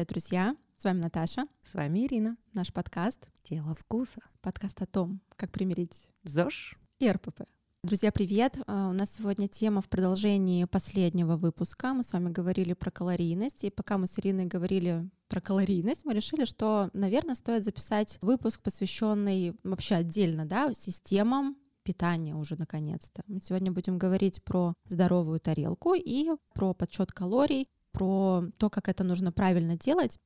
Привет, друзья! С вами Наташа. С вами Ирина. Наш подкаст «Тело вкуса». Подкаст о том, как примирить ЗОЖ и РПП. Друзья, привет! А, у нас сегодня тема в продолжении последнего выпуска. Мы с вами говорили про калорийность, и пока мы с Ириной говорили про калорийность, мы решили, что, наверное, стоит записать выпуск, посвященный вообще отдельно да, системам питания уже наконец-то. Мы сегодня будем говорить про здоровую тарелку и про подсчет калорий, про то, как это нужно правильно делать.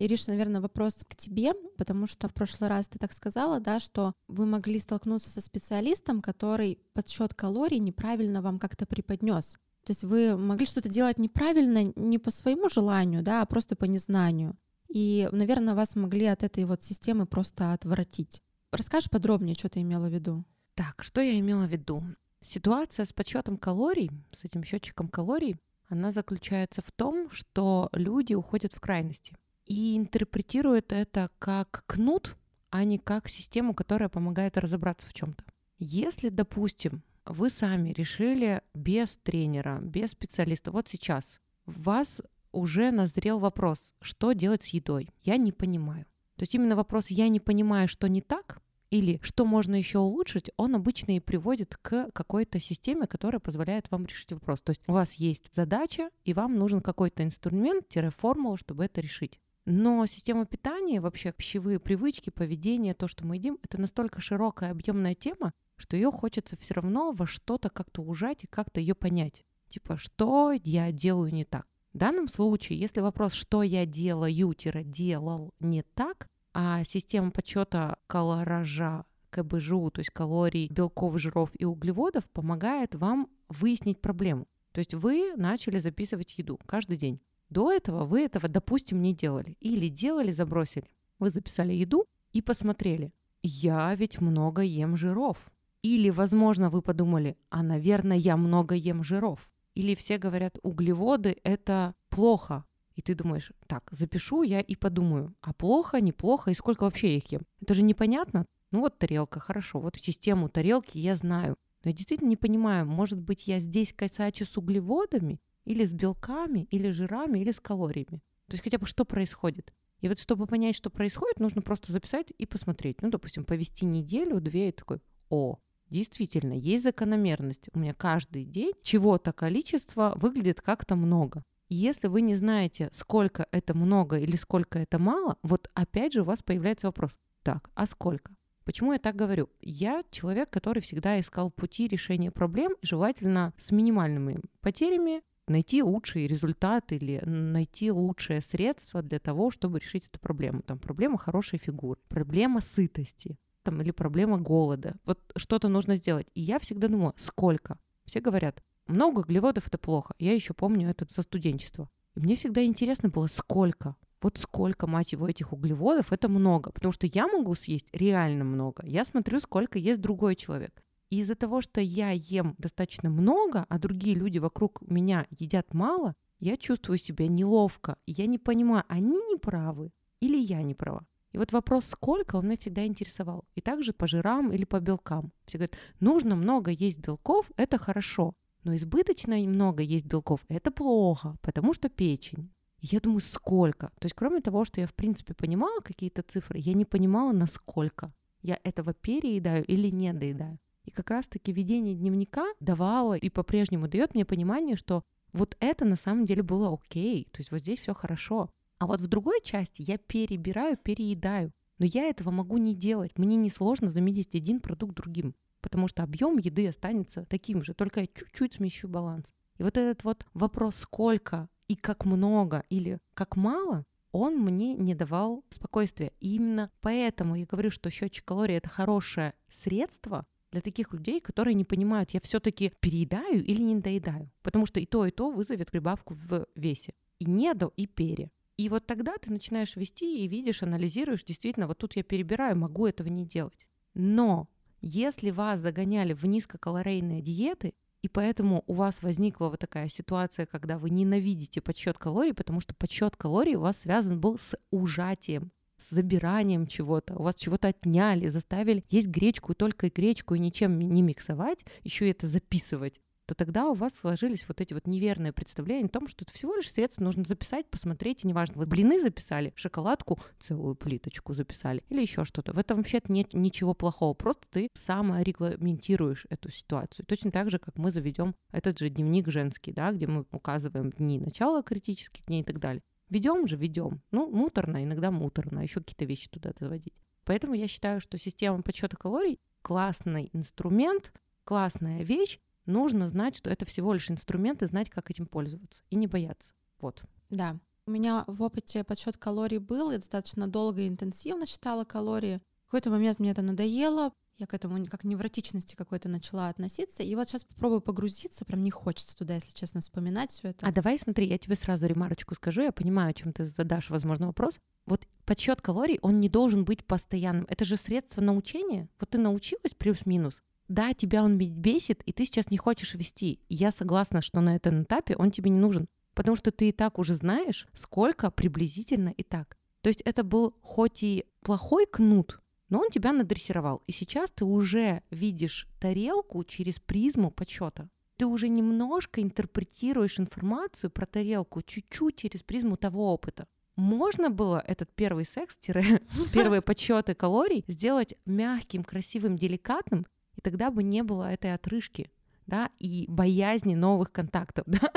Ириш, наверное, вопрос к тебе, потому что в прошлый раз ты так сказала, да, что вы могли столкнуться со специалистом, который подсчет калорий неправильно вам как-то преподнес. То есть вы могли что-то делать неправильно не по своему желанию, да, а просто по незнанию. И, наверное, вас могли от этой вот системы просто отвратить. Расскажешь подробнее, что ты имела в виду? Так, что я имела в виду? Ситуация с подсчетом калорий, с этим счетчиком калорий, она заключается в том, что люди уходят в крайности и интерпретируют это как кнут, а не как систему, которая помогает разобраться в чем-то. Если, допустим, вы сами решили без тренера, без специалиста, вот сейчас в вас уже назрел вопрос, что делать с едой. Я не понимаю. То есть именно вопрос «я не понимаю, что не так» или что можно еще улучшить, он обычно и приводит к какой-то системе, которая позволяет вам решить вопрос. То есть у вас есть задача, и вам нужен какой-то инструмент-формула, чтобы это решить. Но система питания, вообще пищевые привычки, поведение, то, что мы едим, это настолько широкая, объемная тема, что ее хочется все равно во что-то как-то ужать и как-то ее понять. Типа, что я делаю не так? В данном случае, если вопрос, что я делаю-делал не так, а система подсчета калоража, КБЖУ, то есть калорий, белков, жиров и углеводов, помогает вам выяснить проблему. То есть вы начали записывать еду каждый день. До этого вы этого, допустим, не делали. Или делали, забросили. Вы записали еду и посмотрели. Я ведь много ем жиров. Или, возможно, вы подумали, а, наверное, я много ем жиров. Или все говорят, углеводы — это плохо. И ты думаешь, так, запишу я и подумаю, а плохо, неплохо, и сколько вообще их ем? Это же непонятно. Ну вот тарелка, хорошо, вот систему тарелки я знаю. Но я действительно не понимаю, может быть, я здесь косячу с углеводами, или с белками, или жирами, или с калориями. То есть хотя бы что происходит. И вот чтобы понять, что происходит, нужно просто записать и посмотреть. Ну, допустим, повести неделю, две, и такой, о, действительно, есть закономерность. У меня каждый день чего-то количество выглядит как-то много. Если вы не знаете, сколько это много или сколько это мало, вот опять же у вас появляется вопрос, так, а сколько? Почему я так говорю? Я человек, который всегда искал пути решения проблем, желательно с минимальными потерями, найти лучший результат или найти лучшее средство для того, чтобы решить эту проблему. Там проблема хорошей фигуры, проблема сытости, там, или проблема голода. Вот что-то нужно сделать. И я всегда думала, сколько? Все говорят, много углеводов это плохо. Я еще помню это со студенчества. И мне всегда интересно было, сколько. Вот сколько, мать его, этих углеводов, это много. Потому что я могу съесть реально много. Я смотрю, сколько ест другой человек. И из-за того, что я ем достаточно много, а другие люди вокруг меня едят мало, я чувствую себя неловко. И я не понимаю, они не правы или я не права. И вот вопрос «сколько» он меня всегда интересовал. И также по жирам или по белкам. Все говорят, нужно много есть белков, это хорошо. Но избыточно много есть белков – это плохо, потому что печень. Я думаю, сколько? То есть кроме того, что я в принципе понимала какие-то цифры, я не понимала, насколько я этого переедаю или не доедаю. И как раз-таки ведение дневника давало и по-прежнему дает мне понимание, что вот это на самом деле было окей, то есть вот здесь все хорошо. А вот в другой части я перебираю, переедаю. Но я этого могу не делать. Мне несложно заменить один продукт другим, потому что объем еды останется таким же, только я чуть-чуть смещу баланс. И вот этот вот вопрос, сколько и как много или как мало, он мне не давал спокойствия. И именно поэтому я говорю, что счетчик калорий это хорошее средство, для таких людей, которые не понимают, я все-таки переедаю или не доедаю. Потому что и то, и то вызовет прибавку в весе. И недо, и пере. И вот тогда ты начинаешь вести и видишь, анализируешь, действительно, вот тут я перебираю, могу этого не делать. Но если вас загоняли в низкокалорийные диеты, и поэтому у вас возникла вот такая ситуация, когда вы ненавидите подсчет калорий, потому что подсчет калорий у вас связан был с ужатием с забиранием чего-то, у вас чего-то отняли, заставили есть гречку и только гречку и ничем не миксовать, еще и это записывать. То тогда у вас сложились вот эти вот неверные представления о том, что это всего лишь средство нужно записать, посмотреть, и неважно, вы блины записали, шоколадку, целую плиточку записали или еще что-то. В этом вообще нет ничего плохого, просто ты саморегламентируешь эту ситуацию. Точно так же, как мы заведем этот же дневник женский, да, где мы указываем дни начала критических дней и так далее. Ведем же, ведем. Ну, муторно, иногда муторно, еще какие-то вещи туда доводить. Поэтому я считаю, что система подсчета калорий классный инструмент, классная вещь, нужно знать, что это всего лишь инструмент и знать, как этим пользоваться, и не бояться. Вот. Да. У меня в опыте подсчет калорий был, я достаточно долго и интенсивно считала калории. В какой-то момент мне это надоело, я к этому как невротичности какой-то начала относиться. И вот сейчас попробую погрузиться, прям не хочется туда, если честно, вспоминать все это. А давай смотри, я тебе сразу ремарочку скажу, я понимаю, о чем ты задашь, возможно, вопрос. Вот подсчет калорий, он не должен быть постоянным. Это же средство научения. Вот ты научилась плюс-минус, да, тебя он бесит, и ты сейчас не хочешь вести. И я согласна, что на этом этапе он тебе не нужен, потому что ты и так уже знаешь, сколько приблизительно и так. То есть это был хоть и плохой кнут, но он тебя надрессировал. И сейчас ты уже видишь тарелку через призму подсчета. Ты уже немножко интерпретируешь информацию про тарелку чуть-чуть через призму того опыта. Можно было этот первый секс, первые подсчеты калорий сделать мягким, красивым, деликатным, и тогда бы не было этой отрыжки да, и боязни новых контактов, да,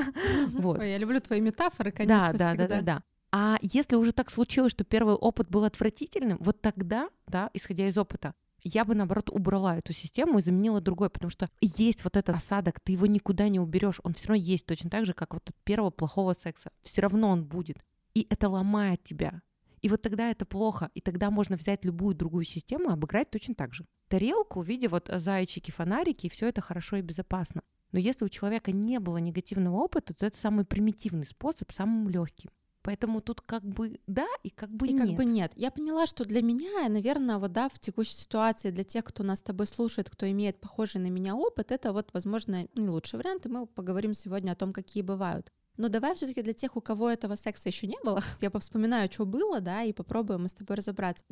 вот. Ой, я люблю твои метафоры, конечно, да, да, всегда. да, да, да. А если уже так случилось, что первый опыт был отвратительным, вот тогда, да, исходя из опыта, я бы, наоборот, убрала эту систему и заменила другой, потому что есть вот этот осадок, ты его никуда не уберешь, он все равно есть точно так же, как вот от первого плохого секса. Все равно он будет. И это ломает тебя. И вот тогда это плохо, и тогда можно взять любую другую систему и обыграть точно так же. Тарелку в виде вот зайчики, фонарики, и все это хорошо и безопасно. Но если у человека не было негативного опыта, то это самый примитивный способ, самый легкий. Поэтому тут как бы да и как бы и нет. как бы нет. Я поняла, что для меня, наверное, вот да, в текущей ситуации, для тех, кто нас с тобой слушает, кто имеет похожий на меня опыт, это вот, возможно, не лучший вариант, и мы поговорим сегодня о том, какие бывают. Но давай все-таки для тех, у кого этого секса еще не было, я повспоминаю, что было, да, и попробуем мы с тобой разобраться.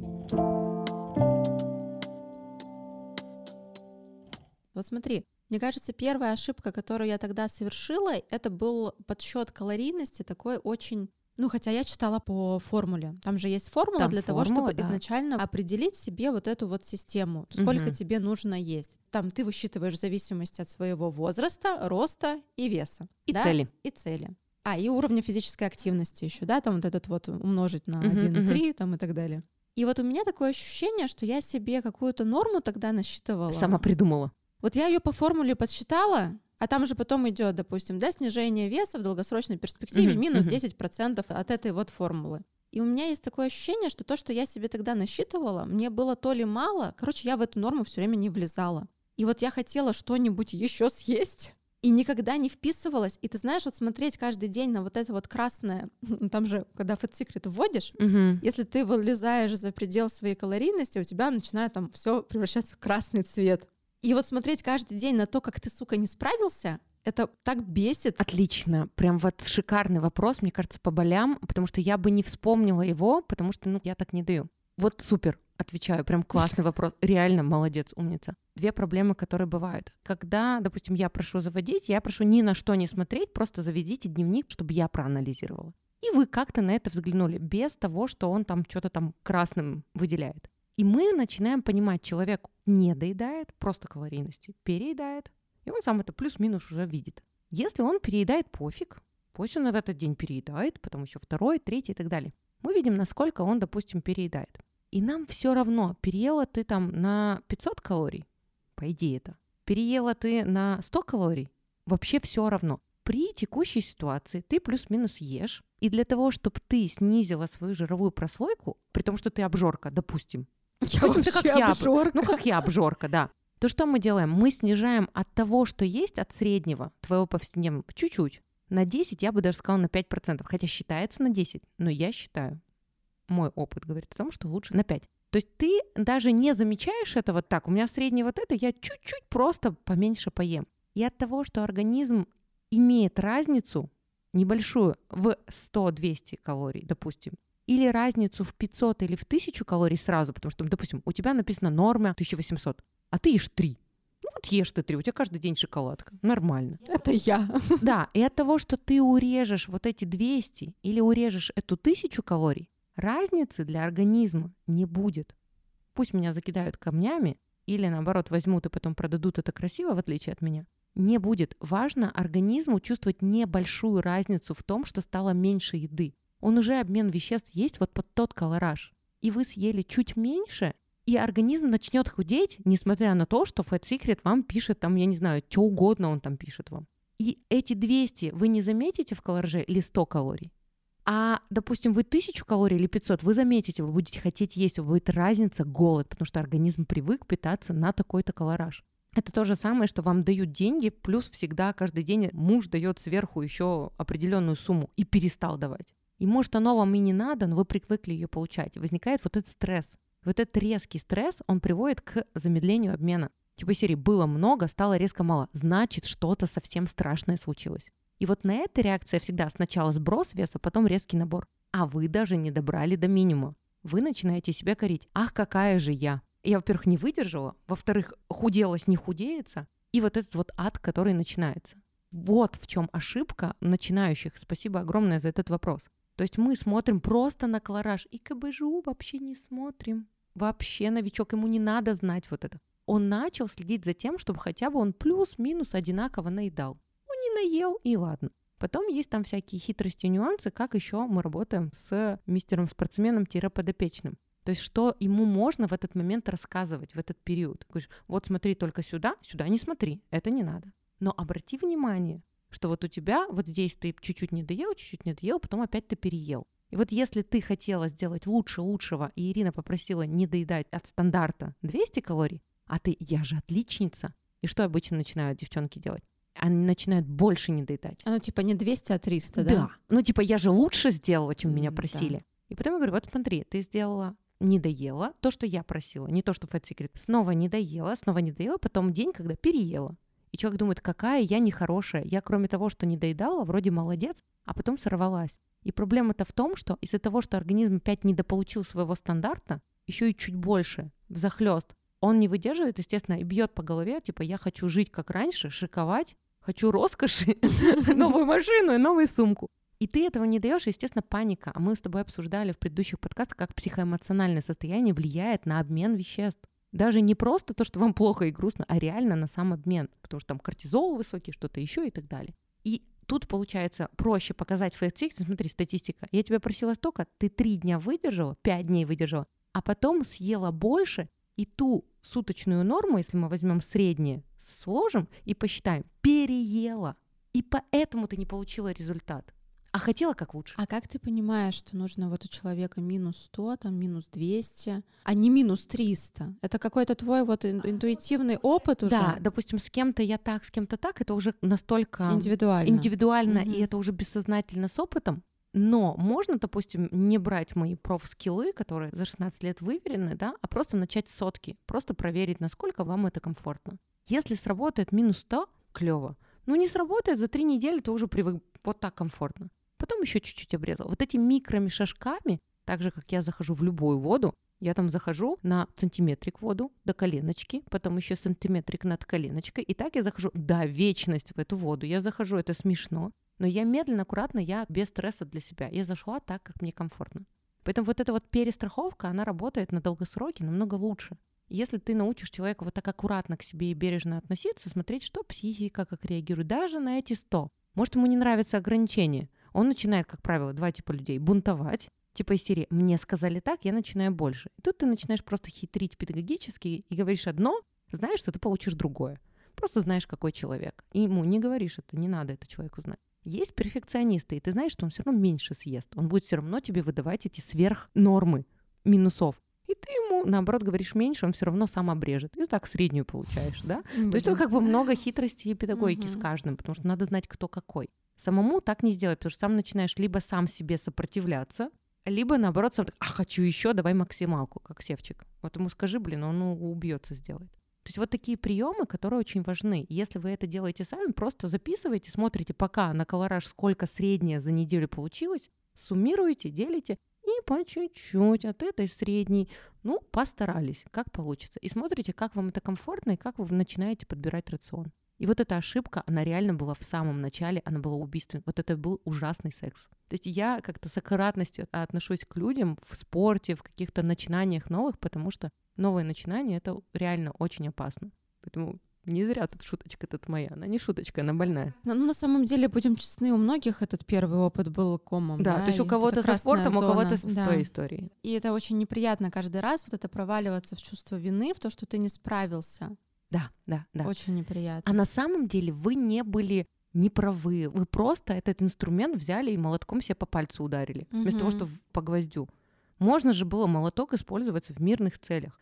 Вот смотри, мне кажется, первая ошибка, которую я тогда совершила, это был подсчет калорийности такой очень ну, хотя я читала по формуле. Там же есть формула Там для формула, того, чтобы да. изначально определить себе вот эту вот систему, сколько угу. тебе нужно есть. Там ты высчитываешь в зависимости от своего возраста, роста и веса. И да? цели. И цели. А, и уровня физической активности еще, да, там вот этот вот умножить на 1,3 там и так далее. И вот у меня такое ощущение, что я себе какую-то норму тогда насчитывала. Сама придумала. Вот я ее по формуле подсчитала, а там же потом идет, допустим, для снижения веса в долгосрочной перспективе uh-huh, минус uh-huh. 10% от этой вот формулы. И у меня есть такое ощущение, что то, что я себе тогда насчитывала, мне было то ли мало, короче, я в эту норму все время не влезала. И вот я хотела что-нибудь еще съесть, и никогда не вписывалась. И ты знаешь, вот смотреть каждый день на вот это вот красное, там же, когда Secret вводишь, угу. если ты вылезаешь за предел своей калорийности, у тебя начинает там все превращаться в красный цвет. И вот смотреть каждый день на то, как ты, сука, не справился, это так бесит. Отлично. Прям вот шикарный вопрос, мне кажется, по болям, потому что я бы не вспомнила его, потому что, ну, я так не даю. Вот супер, отвечаю, прям классный вопрос. Реально молодец, умница. Две проблемы, которые бывают. Когда, допустим, я прошу заводить, я прошу ни на что не смотреть, просто заведите дневник, чтобы я проанализировала. И вы как-то на это взглянули, без того, что он там что-то там красным выделяет. И мы начинаем понимать, человек не доедает просто калорийности, переедает, и он сам это плюс-минус уже видит. Если он переедает, пофиг, пусть он в этот день переедает, потом еще второй, третий и так далее. Мы видим, насколько он, допустим, переедает. И нам все равно, переела ты там на 500 калорий, по идее это, переела ты на 100 калорий, вообще все равно. При текущей ситуации ты плюс-минус ешь, и для того, чтобы ты снизила свою жировую прослойку, при том, что ты обжорка, допустим, я Допустим, ты как я, обжорка. Ну, как я обжорка, да. То что мы делаем? Мы снижаем от того, что есть, от среднего твоего повседневного, чуть-чуть. На 10 я бы даже сказала на 5%, хотя считается на 10, но я считаю, мой опыт говорит о том, что лучше на 5. То есть ты даже не замечаешь этого так, у меня средний вот это, я чуть-чуть просто поменьше поем. И от того, что организм имеет разницу небольшую в 100-200 калорий, допустим, или разницу в 500 или в 1000 калорий сразу, потому что, допустим, у тебя написано норма 1800, а ты ешь 3. Ну, Вот ешь ты три, у тебя каждый день шоколадка. Нормально. Это я. Да, и от того, что ты урежешь вот эти 200 или урежешь эту тысячу калорий, разницы для организма не будет. Пусть меня закидают камнями, или наоборот возьмут и потом продадут это красиво, в отличие от меня. Не будет. Важно организму чувствовать небольшую разницу в том, что стало меньше еды. Он уже обмен веществ есть вот под тот колораж. И вы съели чуть меньше, и организм начнет худеть, несмотря на то, что Fat Secret вам пишет там, я не знаю, что угодно он там пишет вам. И эти 200 вы не заметите в колораже или 100 калорий. А, допустим, вы 1000 калорий или 500, вы заметите, вы будете хотеть есть, будет разница, голод, потому что организм привык питаться на такой-то колораж. Это то же самое, что вам дают деньги, плюс всегда каждый день муж дает сверху еще определенную сумму и перестал давать. И может оно вам и не надо, но вы привыкли ее получать. возникает вот этот стресс. Вот этот резкий стресс, он приводит к замедлению обмена. Типа серии было много, стало резко мало. Значит, что-то совсем страшное случилось. И вот на этой реакция всегда сначала сброс веса, потом резкий набор. А вы даже не добрали до минимума. Вы начинаете себя корить. Ах, какая же я. Я, во-первых, не выдержала, во-вторых, худелась, не худеется. И вот этот вот ад, который начинается. Вот в чем ошибка начинающих. Спасибо огромное за этот вопрос. То есть мы смотрим просто на колораж, и КБЖУ вообще не смотрим. Вообще новичок, ему не надо знать вот это. Он начал следить за тем, чтобы хотя бы он плюс-минус одинаково наедал. Ну, не наел, и ладно. Потом есть там всякие хитрости нюансы, как еще мы работаем с мистером-спортсменом-подопечным. То есть что ему можно в этот момент рассказывать, в этот период. Говоришь, вот смотри только сюда, сюда не смотри, это не надо. Но обрати внимание, что вот у тебя вот здесь ты чуть-чуть не доел, чуть-чуть не доел, потом опять ты переел. И вот если ты хотела сделать лучше лучшего, и Ирина попросила не доедать от стандарта 200 калорий, а ты, я же отличница. И что обычно начинают девчонки делать? Они начинают больше не доедать. А ну типа не 200, а 300, да? Да. Ну типа я же лучше сделала, чем меня просили. Да. И потом я говорю, вот смотри, ты сделала не доела то, что я просила, не то, что Fat Secret. Снова не доела, снова не доела, потом день, когда переела. И человек думает, какая я нехорошая. Я, кроме того, что не доедала, вроде молодец, а потом сорвалась. И проблема-то в том, что из-за того, что организм опять недополучил своего стандарта, еще и чуть больше, в захлест, он не выдерживает, естественно, и бьет по голове, типа, я хочу жить как раньше, шиковать, хочу роскоши, новую машину и новую сумку. И ты этого не даешь, естественно, паника. А мы с тобой обсуждали в предыдущих подкастах, как психоэмоциональное состояние влияет на обмен веществ. Даже не просто то, что вам плохо и грустно, а реально на сам обмен, потому что там кортизол высокий, что-то еще и так далее. И тут получается проще показать фэт смотри, статистика. Я тебя просила столько, ты три дня выдержала, пять дней выдержала, а потом съела больше, и ту суточную норму, если мы возьмем среднее, сложим и посчитаем, переела. И поэтому ты не получила результат а хотела как лучше. А как ты понимаешь, что нужно вот у человека минус 100, там минус 200, а не минус 300? Это какой-то твой вот интуитивный опыт уже? Да, допустим, с кем-то я так, с кем-то так, это уже настолько индивидуально, индивидуально mm-hmm. и это уже бессознательно с опытом. Но можно, допустим, не брать мои проф-скиллы, которые за 16 лет выверены, да, а просто начать сотки, просто проверить, насколько вам это комфортно. Если сработает минус 100, клево. Ну, не сработает, за три недели ты уже привык, вот так комфортно потом еще чуть-чуть обрезал. Вот этими микроми шажками, так же, как я захожу в любую воду, я там захожу на сантиметрик воду до коленочки, потом еще сантиметрик над коленочкой, и так я захожу, да, вечность в эту воду. Я захожу, это смешно, но я медленно, аккуратно, я без стресса для себя. Я зашла так, как мне комфортно. Поэтому вот эта вот перестраховка, она работает на долгосроке намного лучше. Если ты научишь человека вот так аккуратно к себе и бережно относиться, смотреть, что психика, как реагирует, даже на эти 100. Может, ему не нравится ограничение, он начинает, как правило, два типа людей бунтовать, типа из серии «мне сказали так, я начинаю больше». И тут ты начинаешь просто хитрить педагогически и говоришь одно, знаешь, что ты получишь другое. Просто знаешь, какой человек. И ему не говоришь это, не надо это человеку знать. Есть перфекционисты, и ты знаешь, что он все равно меньше съест. Он будет все равно тебе выдавать эти сверхнормы минусов. И ты ему, наоборот, говоришь меньше, он все равно сам обрежет. И так среднюю получаешь, да? То есть тут как бы много хитрости и педагогики с каждым, потому что надо знать, кто какой. Самому так не сделать, потому что сам начинаешь либо сам себе сопротивляться, либо наоборот сам а хочу еще, давай максималку, как севчик. Вот ему скажи, блин, он убьется сделает. То есть вот такие приемы, которые очень важны. Если вы это делаете сами, просто записывайте, смотрите пока на колораж, сколько среднее за неделю получилось, суммируете, делите и по чуть-чуть от этой средней. Ну, постарались, как получится. И смотрите, как вам это комфортно и как вы начинаете подбирать рацион. И вот эта ошибка, она реально была в самом начале, она была убийственной. Вот это был ужасный секс. То есть я как-то с аккуратностью отношусь к людям в спорте, в каких-то начинаниях новых, потому что новые начинания — это реально очень опасно. Поэтому не зря тут шуточка тут моя. Она не шуточка, она больная. Ну, на самом деле, будем честны, у многих этот первый опыт был комом. Да, да то есть у кого-то со спортом, зона. у кого-то с да. той историей. И это очень неприятно каждый раз вот это проваливаться в чувство вины, в то, что ты не справился. Да, да, да. Очень неприятно. А на самом деле вы не были неправы. Вы просто этот инструмент взяли и молотком себе по пальцу ударили, угу. вместо того, что по гвоздю. Можно же было молоток использовать в мирных целях.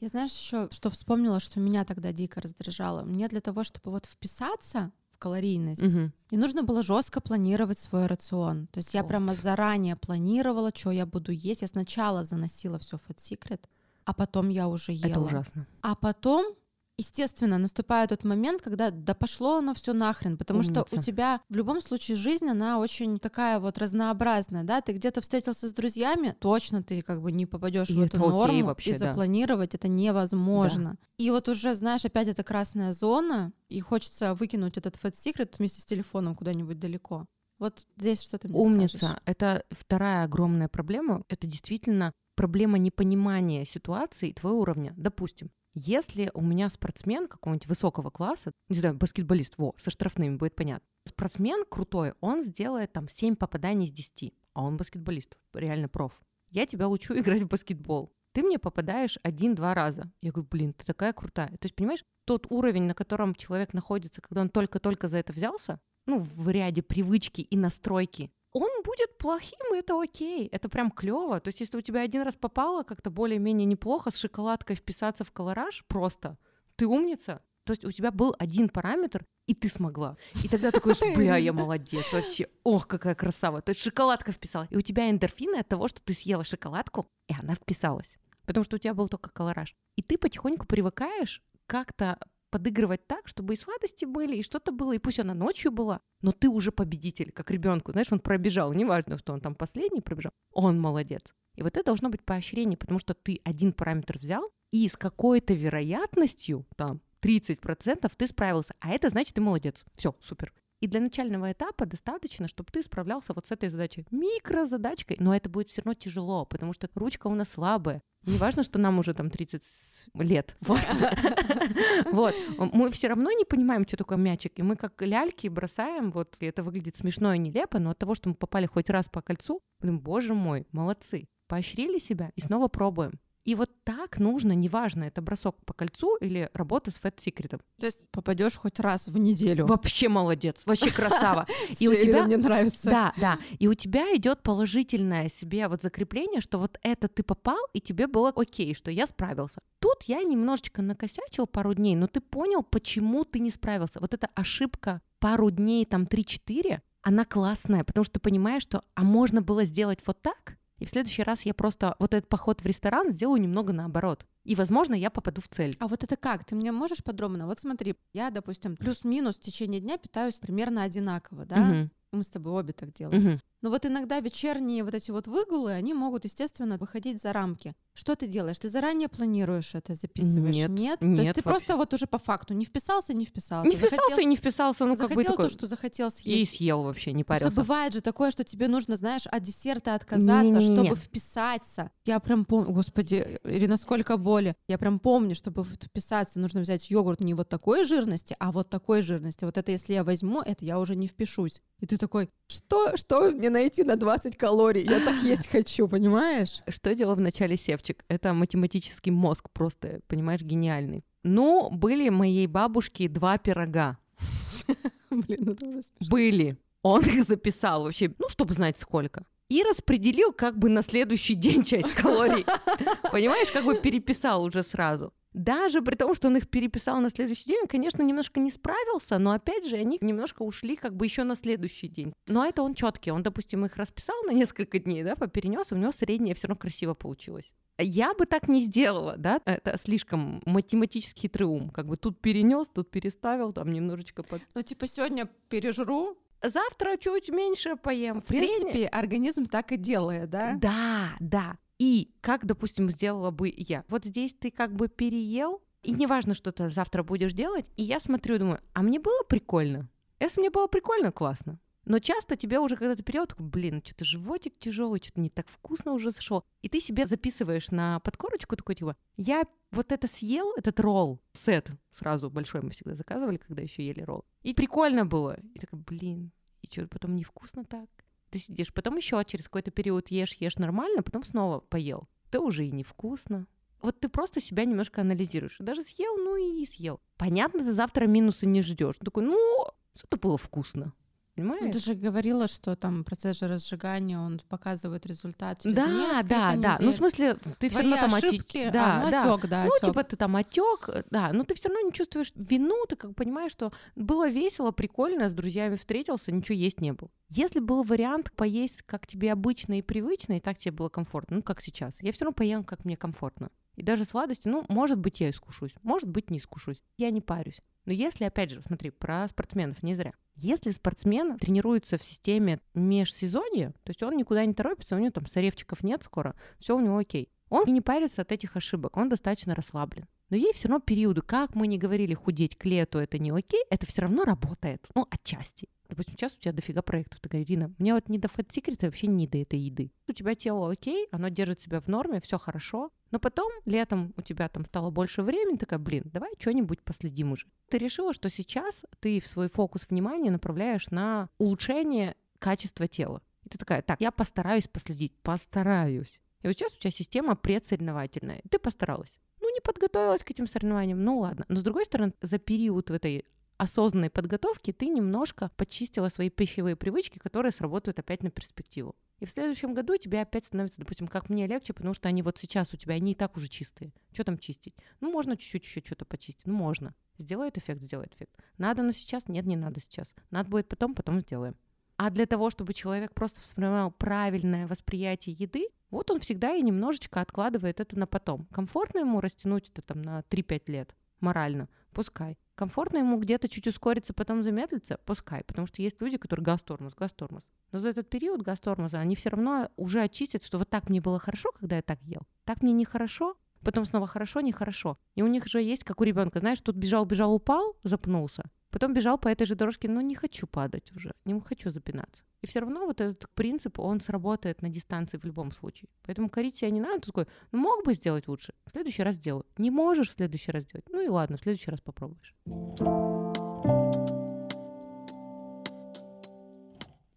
Я знаешь еще, что вспомнила, что меня тогда дико раздражало. Мне для того, чтобы вот вписаться калорийность, угу. мне нужно было жестко планировать свой рацион. То есть я вот. прямо заранее планировала, что я буду есть. Я сначала заносила все в Fat Secret, а потом я уже ела. Это ужасно. А потом естественно, наступает тот момент, когда да пошло оно все нахрен, потому Умница. что у тебя в любом случае жизнь, она очень такая вот разнообразная, да, ты где-то встретился с друзьями, точно ты как бы не попадешь в эту норму, вообще, и запланировать да. это невозможно. Да. И вот уже, знаешь, опять эта красная зона, и хочется выкинуть этот Fat Secret вместе с телефоном куда-нибудь далеко. Вот здесь что ты мне Умница. Скажешь? Это вторая огромная проблема. Это действительно проблема непонимания ситуации и твоего уровня. Допустим, если у меня спортсмен какого-нибудь высокого класса, не знаю, баскетболист, во, со штрафными, будет понятно. Спортсмен крутой, он сделает там 7 попаданий из 10, а он баскетболист, реально проф. Я тебя учу играть в баскетбол. Ты мне попадаешь один-два раза. Я говорю, блин, ты такая крутая. То есть, понимаешь, тот уровень, на котором человек находится, когда он только-только за это взялся, ну, в ряде привычки и настройки, он будет плохим, и это окей, это прям клево. То есть, если у тебя один раз попало как-то более-менее неплохо с шоколадкой вписаться в колораж, просто ты умница. То есть у тебя был один параметр, и ты смогла. И тогда такой, бля, я молодец вообще. Ох, какая красава. То есть шоколадка вписалась. И у тебя эндорфины от того, что ты съела шоколадку, и она вписалась. Потому что у тебя был только колораж. И ты потихоньку привыкаешь как-то подыгрывать так, чтобы и сладости были, и что-то было, и пусть она ночью была, но ты уже победитель, как ребенку, знаешь, он пробежал, неважно, что он там последний пробежал, он молодец. И вот это должно быть поощрение, потому что ты один параметр взял, и с какой-то вероятностью, там, 30% ты справился, а это значит, ты молодец. Все, супер. И для начального этапа достаточно, чтобы ты справлялся вот с этой задачей. Микрозадачкой, но это будет все равно тяжело, потому что ручка у нас слабая. Не важно, что нам уже там 30 лет. Вот. вот. Мы все равно не понимаем, что такое мячик. И мы как ляльки бросаем. Вот и это выглядит смешно и нелепо, но от того, что мы попали хоть раз по кольцу, блин, боже мой, молодцы. Поощрили себя и снова пробуем. И вот так нужно, неважно, это бросок по кольцу или работа с фэт секретом. То есть попадешь хоть раз в неделю. Вообще молодец, вообще красава. И у тебя мне нравится. Да, да. И у тебя идет положительное себе вот закрепление, что вот это ты попал, и тебе было окей, что я справился. Тут я немножечко накосячил пару дней, но ты понял, почему ты не справился. Вот эта ошибка пару дней, там 3-4, она классная, потому что ты понимаешь, что а можно было сделать вот так, и в следующий раз я просто вот этот поход в ресторан сделаю немного наоборот. И, возможно, я попаду в цель. А вот это как? Ты мне можешь подробно? Вот смотри, я, допустим, плюс-минус в течение дня питаюсь примерно одинаково, да? Угу. Мы с тобой обе так делаем. Угу. Но вот иногда вечерние вот эти вот выгулы, они могут, естественно, выходить за рамки. Что ты делаешь? Ты заранее планируешь это, записываешь? Нет, нет. нет То есть ты вообще. просто вот уже по факту не вписался, не вписался. Не вписался захотел, и не вписался, ну как бы такой... то, что захотел съесть. И съел вообще, не парился. Бывает же такое, что тебе нужно, знаешь, от десерта отказаться, не, не, не, чтобы вписаться. Я прям помню, господи, Ирина, сколько боли. Я прям помню, чтобы вписаться, нужно взять йогурт не вот такой жирности, а вот такой жирности. Вот это если я возьму, это я уже не впишусь. И ты такой, что, что мне найти на 20 калорий? Я так есть хочу, понимаешь? Что делал в начале Севчик? Это математический мозг просто, понимаешь, гениальный. Ну, были моей бабушки два пирога. Блин, это уже смешно. Были. Он их записал вообще, ну, чтобы знать сколько. И распределил как бы на следующий день часть калорий. Понимаешь, как бы переписал уже сразу. Даже при том, что он их переписал на следующий день, он, конечно, немножко не справился, но опять же, они немножко ушли как бы еще на следующий день. Но это он четкий. Он, допустим, их расписал на несколько дней, да, поперенес, у него среднее все равно красиво получилось. Я бы так не сделала, да, это слишком математический хитрый ум. Как бы тут перенес, тут переставил, там немножечко под... Ну, типа, сегодня пережру, завтра чуть меньше поем. В принципе, организм так и делает, да? Да, да. И как, допустим, сделала бы я? Вот здесь ты как бы переел, и неважно, что ты завтра будешь делать, и я смотрю, думаю, а мне было прикольно? Если мне было прикольно, классно. Но часто тебе уже когда то период такой, блин, что-то животик тяжелый, что-то не так вкусно уже зашло. И ты себе записываешь на подкорочку такой, типа, я вот это съел, этот ролл, сет сразу большой мы всегда заказывали, когда еще ели ролл. И прикольно было. И такой, блин, и что, потом невкусно так? Ты сидишь, потом еще через какой-то период ешь, ешь нормально, потом снова поел. ты уже и невкусно. Вот ты просто себя немножко анализируешь. Даже съел, ну и съел. Понятно, ты завтра минусы не ждешь. Такой, ну, что-то было вкусно. Понимаешь? Ну, ты же говорила, что там процесс же разжигания, он показывает результат через Да, да, недель. да. Ну, в смысле, ты все равно там ошибки, отек. Да, Да, ну, да. отек, да, Ну, отек. типа ты там отек, да, но ты все равно не чувствуешь вину, ты как понимаешь, что было весело, прикольно, с друзьями встретился, ничего есть не было. Если был вариант поесть, как тебе обычно и привычно, и так тебе было комфортно, ну, как сейчас, я все равно поем, как мне комфортно. И даже сладости, ну, может быть, я искушусь, может быть, не искушусь. Я не парюсь. Но если, опять же, смотри, про спортсменов не зря. Если спортсмен тренируется в системе межсезонья, то есть он никуда не торопится, у него там соревчиков нет скоро, все у него окей. Он не парится от этих ошибок, он достаточно расслаблен. Но есть все равно периоды, как мы не говорили, худеть к лету это не окей, это все равно работает, ну, отчасти. Допустим, сейчас у тебя дофига проектов, ты говоришь, Ирина, мне вот не до фэт-секрета, вообще не до этой еды. У тебя тело окей, оно держит себя в норме, все хорошо, но потом летом у тебя там стало больше времени, такая, блин, давай что-нибудь последим уже. Ты решила, что сейчас ты в свой фокус внимания направляешь на улучшение качества тела. И ты такая, так, я постараюсь последить, постараюсь. И вот сейчас у тебя система предсоревновательная. Ты постаралась. Ну, не подготовилась к этим соревнованиям, ну ладно. Но с другой стороны, за период в этой осознанной подготовки ты немножко почистила свои пищевые привычки, которые сработают опять на перспективу. И в следующем году тебе опять становится, допустим, как мне легче, потому что они вот сейчас у тебя, они и так уже чистые. Что там чистить? Ну, можно чуть-чуть еще что-то почистить. Ну, можно. Сделает эффект, сделает эффект. Надо, но сейчас? Нет, не надо сейчас. Надо будет потом, потом сделаем. А для того, чтобы человек просто сформировал правильное восприятие еды, вот он всегда и немножечко откладывает это на потом. Комфортно ему растянуть это там на 3-5 лет морально, пускай. Комфортно ему где-то чуть ускориться, потом замедлиться, пускай. Потому что есть люди, которые газ-тормоз, газ-тормоз. Но за этот период газ-тормоза они все равно уже очистят, что вот так мне было хорошо, когда я так ел. Так мне нехорошо, потом снова хорошо, нехорошо. И у них же есть, как у ребенка, знаешь, тут бежал, бежал, упал, запнулся. Потом бежал по этой же дорожке, но не хочу падать уже, не хочу запинаться. И все равно вот этот принцип, он сработает на дистанции в любом случае. Поэтому корить себя не надо, ты такой, ну мог бы сделать лучше, в следующий раз сделаю. Не можешь в следующий раз сделать, ну и ладно, в следующий раз попробуешь.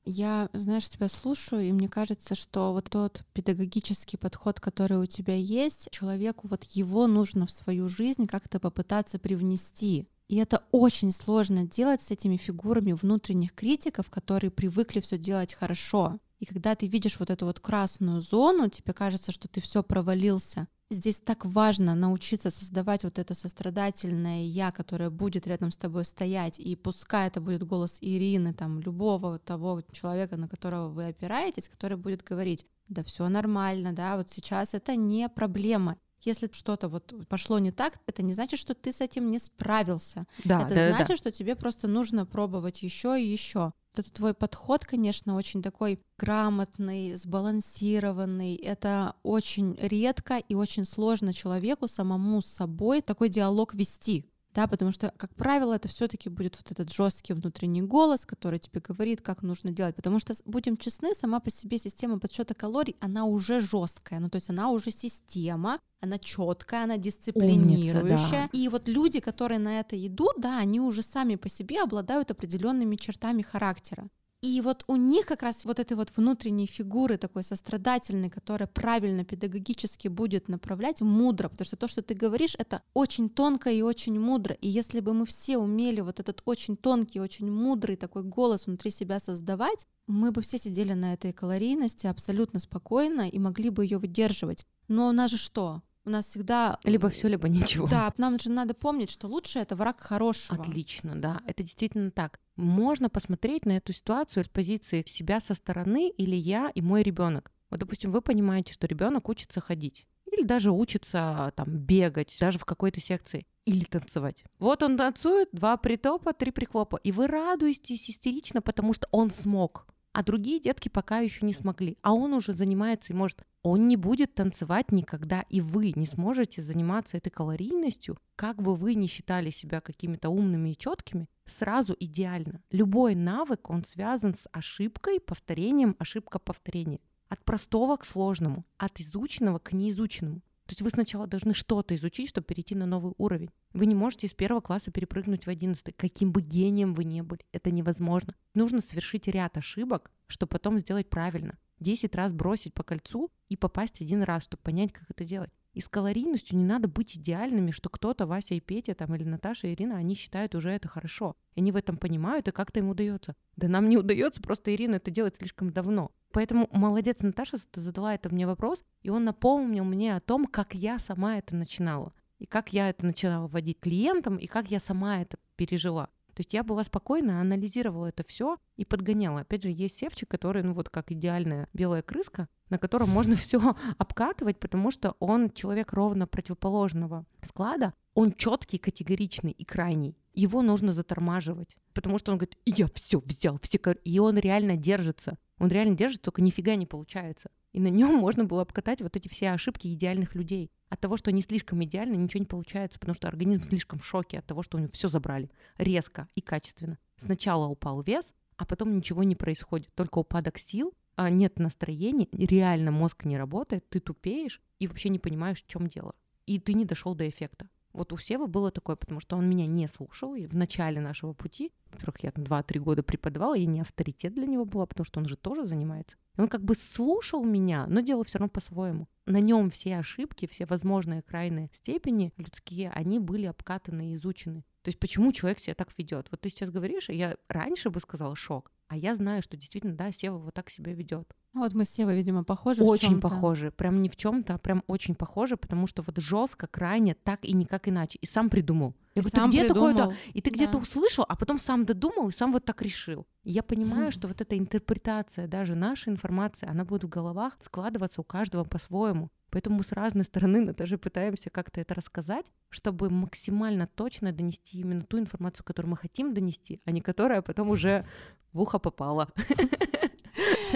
Я, знаешь, тебя слушаю, и мне кажется, что вот тот педагогический подход, который у тебя есть, человеку вот его нужно в свою жизнь как-то попытаться привнести. И это очень сложно делать с этими фигурами внутренних критиков, которые привыкли все делать хорошо. И когда ты видишь вот эту вот красную зону, тебе кажется, что ты все провалился. Здесь так важно научиться создавать вот это сострадательное я, которое будет рядом с тобой стоять, и пускай это будет голос Ирины, там, любого того человека, на которого вы опираетесь, который будет говорить, да все нормально, да, вот сейчас это не проблема, если что-то вот пошло не так, это не значит, что ты с этим не справился. Да, это да, значит, да. что тебе просто нужно пробовать еще и еще. Вот это твой подход, конечно, очень такой грамотный, сбалансированный. Это очень редко и очень сложно человеку самому с собой такой диалог вести да, потому что, как правило, это все-таки будет вот этот жесткий внутренний голос, который тебе говорит, как нужно делать, потому что, будем честны, сама по себе система подсчета калорий, она уже жесткая, ну то есть она уже система, она четкая, она дисциплинирующая. Умница, да. И вот люди, которые на это идут, да, они уже сами по себе обладают определенными чертами характера. И вот у них как раз вот этой вот внутренней фигуры такой сострадательной, которая правильно педагогически будет направлять, мудро, потому что то, что ты говоришь, это очень тонко и очень мудро. И если бы мы все умели вот этот очень тонкий, очень мудрый такой голос внутри себя создавать, мы бы все сидели на этой калорийности абсолютно спокойно и могли бы ее выдерживать. Но у нас же что? У нас всегда... Либо все, либо ничего. Да, нам же надо помнить, что лучше это враг хорошего. Отлично, да, это действительно так. Можно посмотреть на эту ситуацию с позиции себя со стороны или я и мой ребенок. Вот, допустим, вы понимаете, что ребенок учится ходить или даже учится там бегать, даже в какой-то секции. или танцевать. Вот он танцует, два притопа, три прихлопа, и вы радуетесь истерично, потому что он смог а другие детки пока еще не смогли, а он уже занимается и может. Он не будет танцевать никогда, и вы не сможете заниматься этой калорийностью, как бы вы ни считали себя какими-то умными и четкими, сразу идеально. Любой навык, он связан с ошибкой, повторением, ошибка, повторение. От простого к сложному, от изученного к неизученному. То есть вы сначала должны что-то изучить, чтобы перейти на новый уровень. Вы не можете из первого класса перепрыгнуть в одиннадцатый. Каким бы гением вы ни были, это невозможно. Нужно совершить ряд ошибок, чтобы потом сделать правильно. Десять раз бросить по кольцу и попасть один раз, чтобы понять, как это делать. И с калорийностью не надо быть идеальными, что кто-то, Вася и Петя, там, или Наташа и Ирина, они считают уже это хорошо. И они в этом понимают, и как-то им удается. Да нам не удается, просто Ирина это делает слишком давно. Поэтому молодец Наташа задала это мне вопрос, и он напомнил мне о том, как я сама это начинала. И как я это начинала вводить клиентам, и как я сама это пережила. То есть я была спокойна, анализировала это все и подгоняла. Опять же, есть севчик, который, ну вот как идеальная белая крыска, на котором можно все обкатывать, потому что он человек ровно противоположного склада, он четкий, категоричный и крайний. Его нужно затормаживать, потому что он говорит, я все взял, все, и он реально держится. Он реально держится, только нифига не получается. И на нем можно было обкатать вот эти все ошибки идеальных людей. От того, что они слишком идеальны, ничего не получается, потому что организм слишком в шоке от того, что у него все забрали резко и качественно. Сначала упал вес, а потом ничего не происходит, только упадок сил, а нет настроения, реально мозг не работает, ты тупеешь и вообще не понимаешь, в чем дело. И ты не дошел до эффекта. Вот у Сева было такое, потому что он меня не слушал. И в начале нашего пути, во-первых, я там 2-3 года преподавала, я не авторитет для него была, потому что он же тоже занимается. И он как бы слушал меня, но делал все равно по-своему. На нем все ошибки, все возможные крайние степени людские, они были обкатаны и изучены. То есть почему человек себя так ведет? Вот ты сейчас говоришь, и я раньше бы сказала шок, а я знаю, что действительно, да, Сева вот так себя ведет. Вот мы с Севой, видимо, похожи. Очень похожи. Прям не в чем-то, а прям очень похожи, потому что вот жестко, крайне, так и никак иначе. И сам придумал. Я говорю, ты где такое-то? И ты да. где-то услышал, а потом сам додумал и сам вот так решил. И я понимаю, что вот эта интерпретация, даже наша информация, она будет в головах складываться у каждого по-своему. Поэтому мы с разной стороны даже пытаемся как-то это рассказать, чтобы максимально точно донести именно ту информацию, которую мы хотим донести, а не которая потом уже в ухо попала.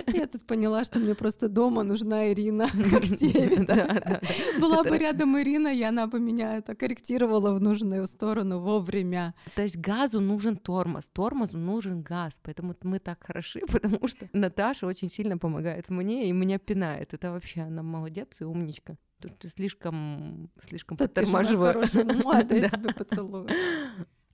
Я тут поняла, что мне просто дома нужна Ирина, как Севе. Была бы рядом Ирина, и она бы меня это корректировала в нужную сторону вовремя. То есть газу нужен тормоз, тормозу нужен газ, поэтому мы так хороши, потому что Наташа очень сильно помогает мне и меня пинает. Это вообще она молодец и умничка. Тут ты слишком, слишком да подтормаживаю. Ты да я тебе поцелую.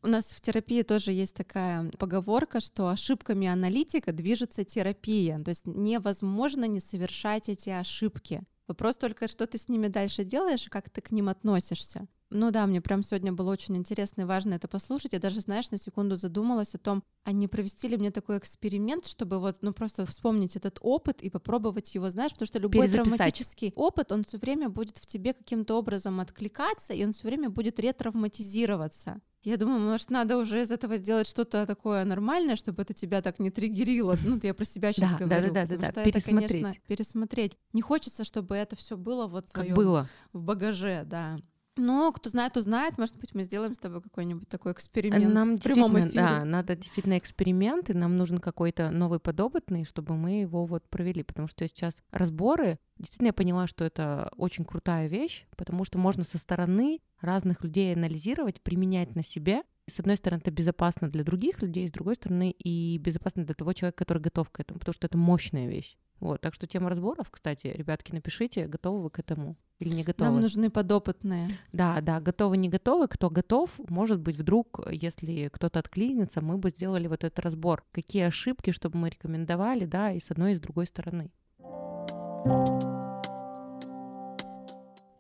У нас в терапии тоже есть такая поговорка, что ошибками аналитика движется терапия. То есть невозможно не совершать эти ошибки. Вопрос только, что ты с ними дальше делаешь и как ты к ним относишься. Ну да, мне прям сегодня было очень интересно и важно это послушать. Я даже, знаешь, на секунду задумалась о том, а не провести ли мне такой эксперимент, чтобы вот, ну просто вспомнить этот опыт и попробовать его, знаешь, потому что любой травматический опыт, он все время будет в тебе каким-то образом откликаться, и он все время будет ретравматизироваться. Я думаю, может, надо уже из этого сделать что-то такое нормальное, чтобы это тебя так не триггерило. Ну, я про себя сейчас да, говорю. Да, да, да, да, да. пересмотреть. Это, конечно, пересмотреть. Не хочется, чтобы это все было вот как было в багаже, да. Ну, кто знает, то знает. Может быть, мы сделаем с тобой какой-нибудь такой эксперимент нам в прямом эфире. Да, надо действительно эксперимент, и нам нужен какой-то новый подопытный, чтобы мы его вот провели. Потому что сейчас разборы, действительно я поняла, что это очень крутая вещь, потому что можно со стороны разных людей анализировать, применять на себе. С одной стороны, это безопасно для других людей, с другой стороны, и безопасно для того человека, который готов к этому, потому что это мощная вещь. Вот, так что тема разборов, кстати, ребятки, напишите, готовы вы к этому или не готовы. Нам нужны подопытные. Да, да, готовы, не готовы. Кто готов, может быть, вдруг, если кто-то откликнется, мы бы сделали вот этот разбор. Какие ошибки, чтобы мы рекомендовали, да, и с одной, и с другой стороны.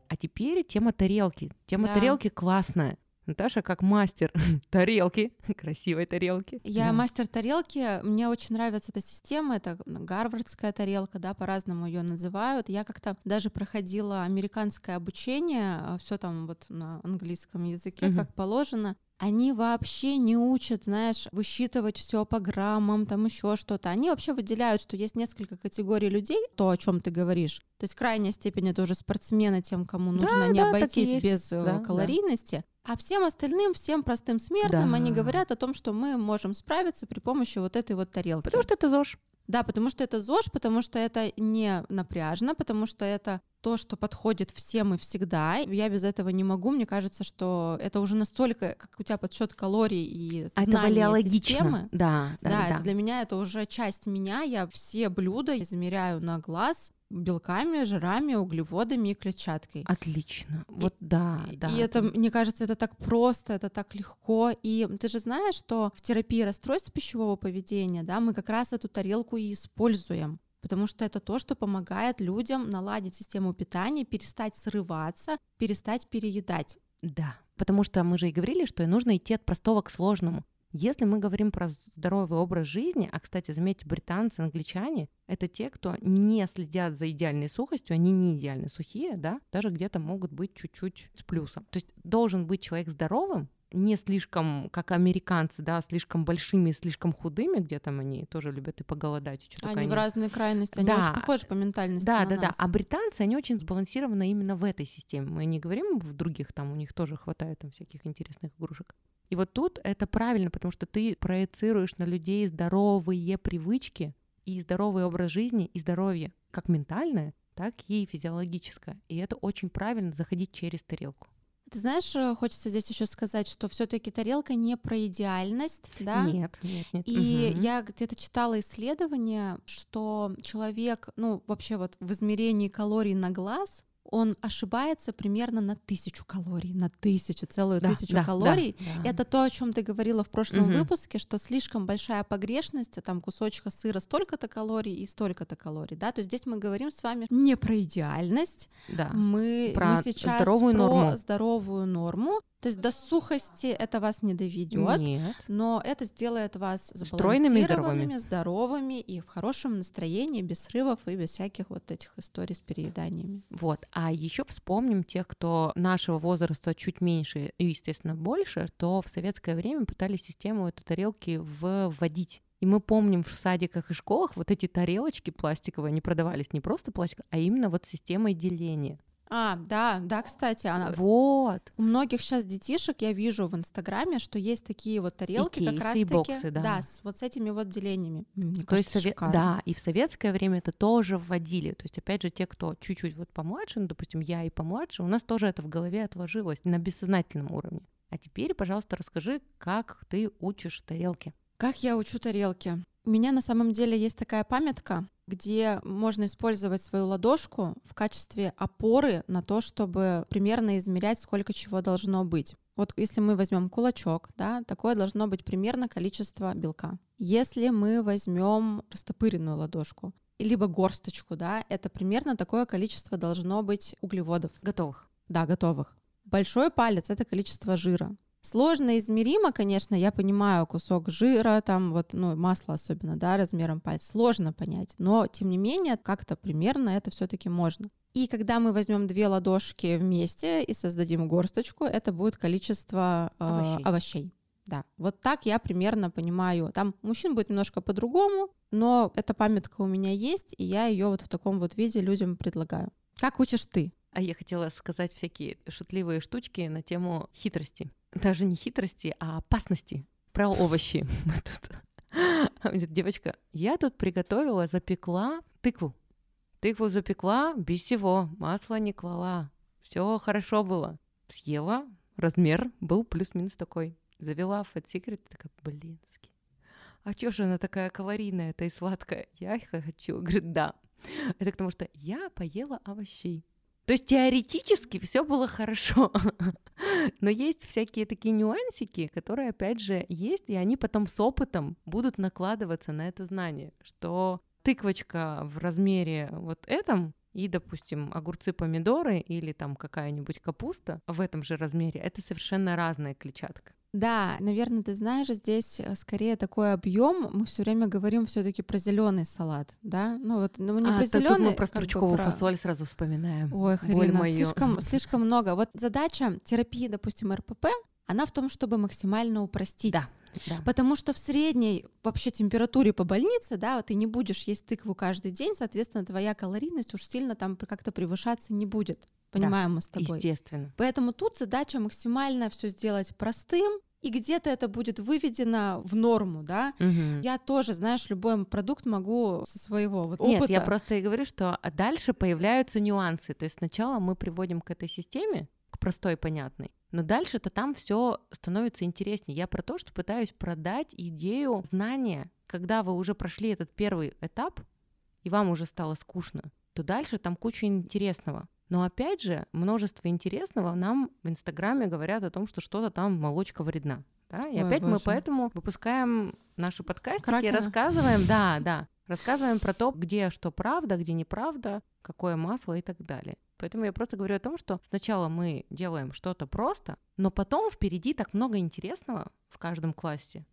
А теперь тема тарелки. Тема да. тарелки классная. Наташа как мастер тарелки, красивой тарелки. Я да. мастер тарелки, мне очень нравится эта система, это гарвардская тарелка, да, по-разному ее называют. Я как-то даже проходила американское обучение, а, все там вот на английском языке, угу. как положено. Они вообще не учат, знаешь, высчитывать все по граммам, там еще что-то. Они вообще выделяют, что есть несколько категорий людей, то, о чем ты говоришь. То есть крайняя степень это уже спортсмены, тем, кому нужно да, не да, обойтись без э, да, калорийности. Да. А всем остальным, всем простым смертным, да. они говорят о том, что мы можем справиться при помощи вот этой вот тарелки. Потому что это ЗОЖ. Да, потому что это ЗОЖ, потому что это не напряжно, потому что это то, что подходит всем и всегда. Я без этого не могу. Мне кажется, что это уже настолько, как у тебя подсчет калорий и а знания это системы. Да, да, да, да. Это для меня это уже часть меня. Я все блюда измеряю на глаз белками, жирами, углеводами и клетчаткой. Отлично. Вот и, да, да. И это, мне кажется, это так просто, это так легко. И ты же знаешь, что в терапии расстройств пищевого поведения, да, мы как раз эту тарелку и используем потому что это то, что помогает людям наладить систему питания, перестать срываться, перестать переедать. Да, потому что мы же и говорили, что нужно идти от простого к сложному. Если мы говорим про здоровый образ жизни, а, кстати, заметьте, британцы, англичане, это те, кто не следят за идеальной сухостью, они не идеально сухие, да, даже где-то могут быть чуть-чуть с плюсом. То есть должен быть человек здоровым, не слишком, как американцы, да, слишком большими, слишком худыми, где там они тоже любят и поголодать. И что они в разные крайности, они да. очень похожи по ментальности Да, на да, нас. да. А британцы, они очень сбалансированы именно в этой системе. Мы не говорим в других, там у них тоже хватает там всяких интересных игрушек. И вот тут это правильно, потому что ты проецируешь на людей здоровые привычки и здоровый образ жизни, и здоровье, как ментальное, так и физиологическое. И это очень правильно заходить через тарелку. Ты знаешь, э, хочется здесь еще сказать, что все-таки тарелка не про идеальность, да? Нет, нет, нет. И угу. я где-то читала исследование, что человек, ну вообще вот в измерении калорий на глаз он ошибается примерно на тысячу калорий, на тысячу, целую да, тысячу да, калорий. Да, да. Это то, о чем ты говорила в прошлом угу. выпуске, что слишком большая погрешность, там кусочка сыра столько-то калорий и столько-то калорий, да. То есть здесь мы говорим с вами не про идеальность, да. мы, про мы сейчас здоровую про норму. здоровую норму. То есть до сухости это вас не доведет, Нет. но это сделает вас стройными, здоровыми, здоровыми и в хорошем настроении, без срывов и без всяких вот этих историй с перееданиями. Вот. А еще вспомним тех, кто нашего возраста чуть меньше и, естественно, больше, то в советское время пытались систему этой тарелки вводить. И мы помним в садиках и школах вот эти тарелочки пластиковые, они продавались не просто пластик, а именно вот системой деления. А, да, да, кстати, она. Вот. У многих сейчас детишек я вижу в Инстаграме, что есть такие вот тарелки, и кейсы, как раз и боксы, да. да, с вот с этими вот делениями. Мне то кажется, есть сове... да, и в советское время это тоже вводили. То есть опять же те, кто чуть-чуть вот помладше, ну, допустим, я и помладше, у нас тоже это в голове отложилось на бессознательном уровне. А теперь, пожалуйста, расскажи, как ты учишь тарелки. Как я учу тарелки? У меня на самом деле есть такая памятка, где можно использовать свою ладошку в качестве опоры на то, чтобы примерно измерять, сколько чего должно быть. Вот если мы возьмем кулачок, да, такое должно быть примерно количество белка. Если мы возьмем растопыренную ладошку, либо горсточку, да, это примерно такое количество должно быть углеводов. Готовых. Да, готовых. Большой палец — это количество жира. Сложно измеримо, конечно, я понимаю, кусок жира, там вот, ну, масло особенно, да, размером пальца, сложно понять, но, тем не менее, как-то примерно это все таки можно. И когда мы возьмем две ладошки вместе и создадим горсточку, это будет количество э, овощей. овощей. Да, вот так я примерно понимаю. Там мужчин будет немножко по-другому, но эта памятка у меня есть, и я ее вот в таком вот виде людям предлагаю. Как учишь ты? А я хотела сказать всякие шутливые штучки на тему хитрости даже не хитрости, а опасности про овощи. Девочка, я тут приготовила, запекла тыкву. Тыкву запекла без всего, масла не клала. Все хорошо было. Съела, размер был плюс-минус такой. Завела Fat Secret, такая, блински. А чё же она такая калорийная, это и сладкая? Я хочу. Говорит, да. Это потому что я поела овощей. То есть теоретически все было хорошо, но есть всякие такие нюансики, которые, опять же, есть, и они потом с опытом будут накладываться на это знание, что тыквочка в размере вот этом и, допустим, огурцы, помидоры или там какая-нибудь капуста в этом же размере, это совершенно разная клетчатка. Да, наверное, ты знаешь, здесь э, скорее такой объем. Мы все время говорим все-таки про зеленый салат, да? Ну вот, ну не а, про зеленый. Мы про стручковую про... фасоль сразу вспоминаем. Ой, Харина, слишком, слишком много. Вот задача терапии, допустим, РПП она в том, чтобы максимально упростить. Да, да. Потому что в средней вообще температуре по больнице, да, вот ты не будешь есть тыкву каждый день, соответственно, твоя калорийность уж сильно там как-то превышаться не будет. Понимаем да, мы с тобой. Естественно. Поэтому тут задача максимально все сделать простым, и где-то это будет выведено в норму, да. Угу. Я тоже, знаешь, любой продукт могу со своего вот Нет, опыта. я просто и говорю, что дальше появляются нюансы. То есть сначала мы приводим к этой системе, к простой понятной, но дальше-то там все становится интереснее. Я про то, что пытаюсь продать идею знания, когда вы уже прошли этот первый этап, и вам уже стало скучно, то дальше там куча интересного. Но опять же, множество интересного нам в Инстаграме говорят о том, что что-то там молочка вредна. Да? И Ой, опять мы боже. поэтому выпускаем наши подкастики и Кракена. рассказываем, да, да, рассказываем про то, где что правда, где неправда, какое масло и так далее. Поэтому я просто говорю о том, что сначала мы делаем что-то просто, но потом впереди так много интересного в каждом классе.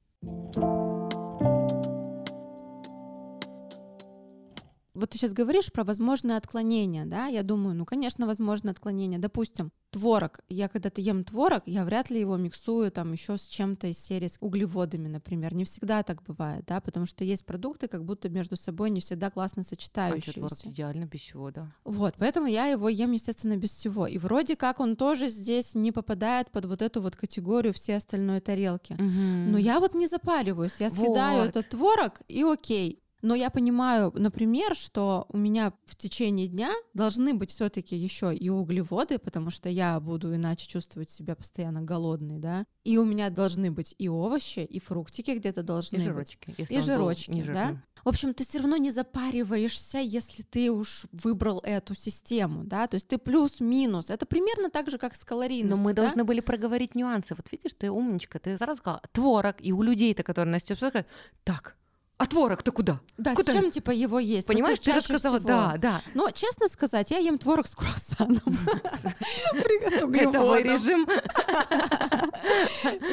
Вот ты сейчас говоришь про возможные отклонения, да? Я думаю, ну, конечно, возможно отклонения. Допустим, творог. Я когда-то ем творог, я вряд ли его миксую там еще с чем-то из серии с углеводами, например. Не всегда так бывает, да, потому что есть продукты, как будто между собой не всегда классно А сочетающиеся. творог идеально без всего, да. Вот, поэтому я его ем, естественно, без всего. И вроде как он тоже здесь не попадает под вот эту вот категорию все остальной тарелки. Но я вот не запариваюсь, я съедаю Вот. этот творог и окей. Но я понимаю, например, что у меня в течение дня должны быть все-таки еще и углеводы, потому что я буду иначе чувствовать себя постоянно голодной, да. И у меня должны быть и овощи, и фруктики где-то должны И быть. жирочки. если И был жирочки, да? В общем, ты все равно не запариваешься, если ты уж выбрал эту систему, да, то есть ты плюс-минус. Это примерно так же, как с Но калорийностью. мы да? должны были проговорить нюансы. Вот видишь, ты умничка, ты сразу сказала, творог, и у людей-то, которые нас сейчас так, а творог-то куда? Да, Куда? с чем типа его есть? Понимаешь, ты рассказала, всего. да, да. Но, честно сказать, я ем творог с круассаном. Это режим.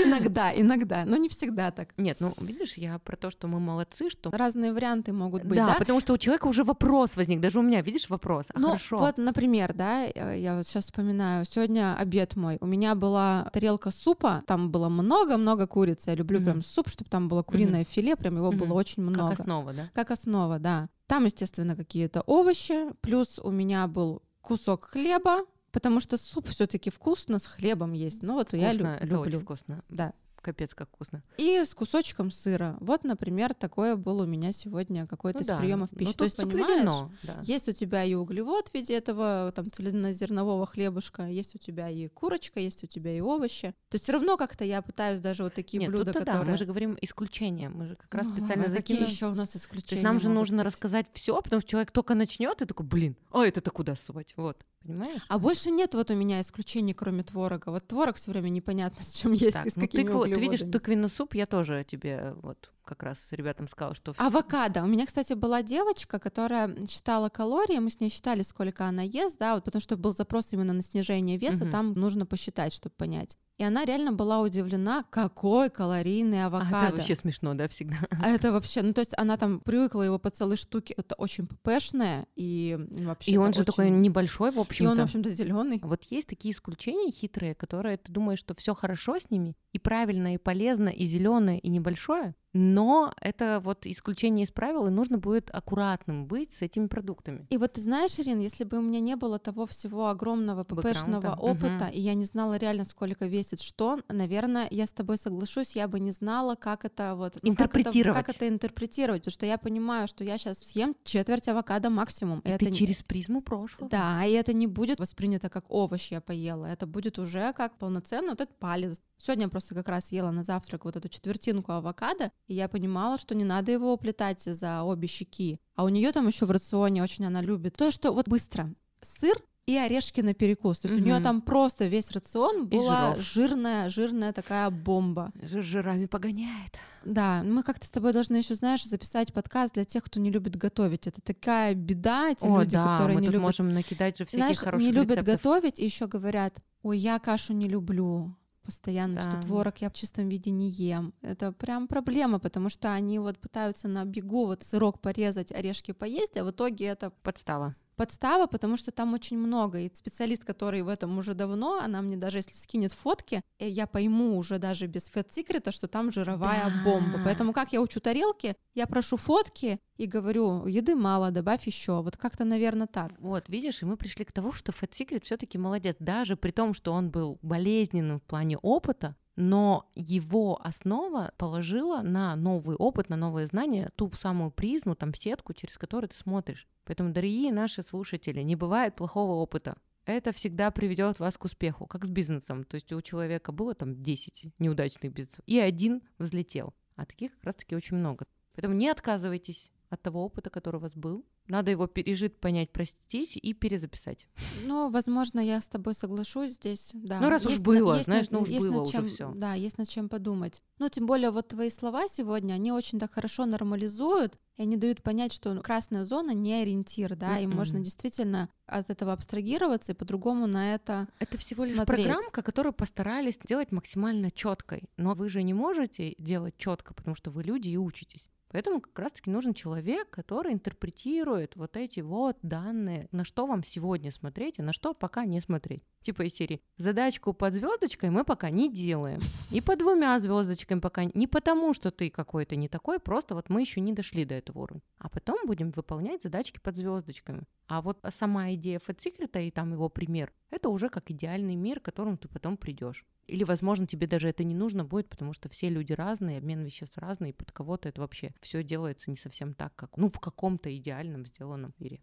Иногда, иногда, но не всегда так. Нет, ну видишь, я про то, что мы молодцы, что... Разные варианты могут быть, да, потому что у человека уже вопрос возник. Даже у меня, видишь, вопрос. А Ну, вот, например, да, э, я вот сейчас вспоминаю, сегодня обед мой, у меня была тарелка супа, там было много-много курицы, я люблю прям суп, чтобы там было куриное филе, прям его было Мгм. Очень много. Как основа, да? Как основа, да. Там, естественно, какие-то овощи, плюс у меня был кусок хлеба, потому что суп все-таки вкусно с хлебом есть. Ну вот я лю- Вкусно, это люблю. очень вкусно. Да. Капец, как вкусно. И с кусочком сыра. Вот, например, такое был у меня сегодня какой-то Ну из да, приемов ну пищи. тут То есть, понимаешь, да. есть у тебя и углевод в виде этого там цельнозернового хлебушка, есть у тебя и курочка, есть у тебя и овощи. То есть все равно как-то я пытаюсь даже вот такие Нет, блюда, тут-то да, которые... мы же говорим исключения. Мы же как раз Ну, специально какие закинули. еще у нас То исключения есть нам же нужно быть? рассказать все, потому что человек только начнет и такой, блин, а это-то куда сувать? Вот, понимаешь? А больше нет вот у меня исключений, кроме творога. Вот творог все время непонятно, с чем есть Так, и с ну какими тыкву, ты видишь тыквенный суп, я тоже тебе вот как раз ребятам сказала, что... Авокадо. У меня, кстати, была девочка, которая считала калории, мы с ней считали, сколько она ест, да, вот потому что был запрос именно на снижение веса, Мгм. там нужно посчитать, чтобы понять. И она реально была удивлена, какой калорийный А, авокадо. это вообще смешно, да, всегда. А это вообще, ну то есть она там привыкла его по целой штуке, это очень ППшное, и вообще И он же очень- такой небольшой, в И общем-то. он, в общем-то, зеленый. Вот есть такие исключения хитрые, которые ты думаешь, что все хорошо с ними, и правильно, и полезно, и зеленое, и небольшое, но это вот исключение из правил, и нужно будет аккуратным быть с этими продуктами. И вот ты знаешь, Ирин, если бы у меня не было того всего огромного ППшного опыта, мгм. и я не знала реально, сколько весит что, наверное, я с тобой соглашусь, я бы не знала, как это вот... ну, как это- Интерпретировать. Как это, интерпретировать, потому что я понимаю, что я сейчас съем четверть авокадо максимум. и это не- через призму прошлого. Да, и это не будет воспринято как овощ я поела, это будет уже как полноценный вот этот палец. Сегодня я просто как раз ела на завтрак вот эту четвертинку авокадо, и я понимала, что не надо его уплетать за обе щеки. А у нее там еще в рационе очень она любит то, что вот быстро сыр и орешки на перекус. То есть у нее там просто весь рацион была жирная, жирная такая бомба. Жир жирами погоняет. Да, мы как-то с тобой должны еще, знаешь, записать подкаст для тех, кто не любит готовить. Это такая беда, эти О, люди, да, которые мы не любят можем накидать же всяких знаешь, хороших не любят рецептов. готовить и еще говорят, ой, я кашу не люблю постоянно, что Да. творог я в чистом виде не ем. Это прям проблема, потому что они вот пытаются на бегу вот сырок порезать, орешки поесть, а в итоге это Подстава. Подстава, потому что там очень много. И специалист, который в этом уже давно, она мне даже если скинет фотки, э, я пойму уже даже без фэт-секрета, что там жировая да. бомба. Поэтому как я учу тарелки, я прошу фотки и говорю, еды мало, добавь еще. Вот как-то, наверное, так. Вот, видишь, и мы пришли к тому, что Fat Secret все-таки молодец. Даже при том, что он был болезненным в плане опыта, но его основа положила на новый опыт, на новые знания, ту самую призму, там, сетку, через которую ты смотришь. Поэтому, дорогие наши слушатели, не бывает плохого опыта. Это всегда приведет вас к успеху, как с бизнесом. То есть у человека было там 10 неудачных бизнесов, и один взлетел. А таких как раз-таки очень много. Поэтому не отказывайтесь от того опыта, который у вас был. Надо его пережить, понять, простить и перезаписать. Ну, возможно, я с тобой соглашусь здесь, да. Ну, раз есть, уж было, есть, знаешь, ну уж было чем, уже все. Да, есть над чем подумать. Ну, тем более, вот твои слова сегодня, они очень так хорошо нормализуют, и они дают понять, что красная зона не ориентир, да, mm-hmm. и можно действительно от этого абстрагироваться и по-другому на это Это всего лишь смотреть. программка, которую постарались сделать максимально четкой, но вы же не можете делать четко, потому что вы люди и учитесь. Поэтому как раз-таки нужен человек, который интерпретирует вот эти вот данные, на что вам сегодня смотреть, а на что пока не смотреть. Типа из серии задачку под звездочкой мы пока не делаем. И по двумя звездочками пока не потому, что ты какой-то не такой, просто вот мы еще не дошли до этого уровня. А потом будем выполнять задачки под звездочками. А вот сама идея Secret и там его пример, это уже как идеальный мир, к которому ты потом придешь. Или, возможно, тебе даже это не нужно будет, потому что все люди разные, обмен веществ разный, и под кого-то это вообще все делается не совсем так, как, ну, в каком-то идеальном сделанном мире.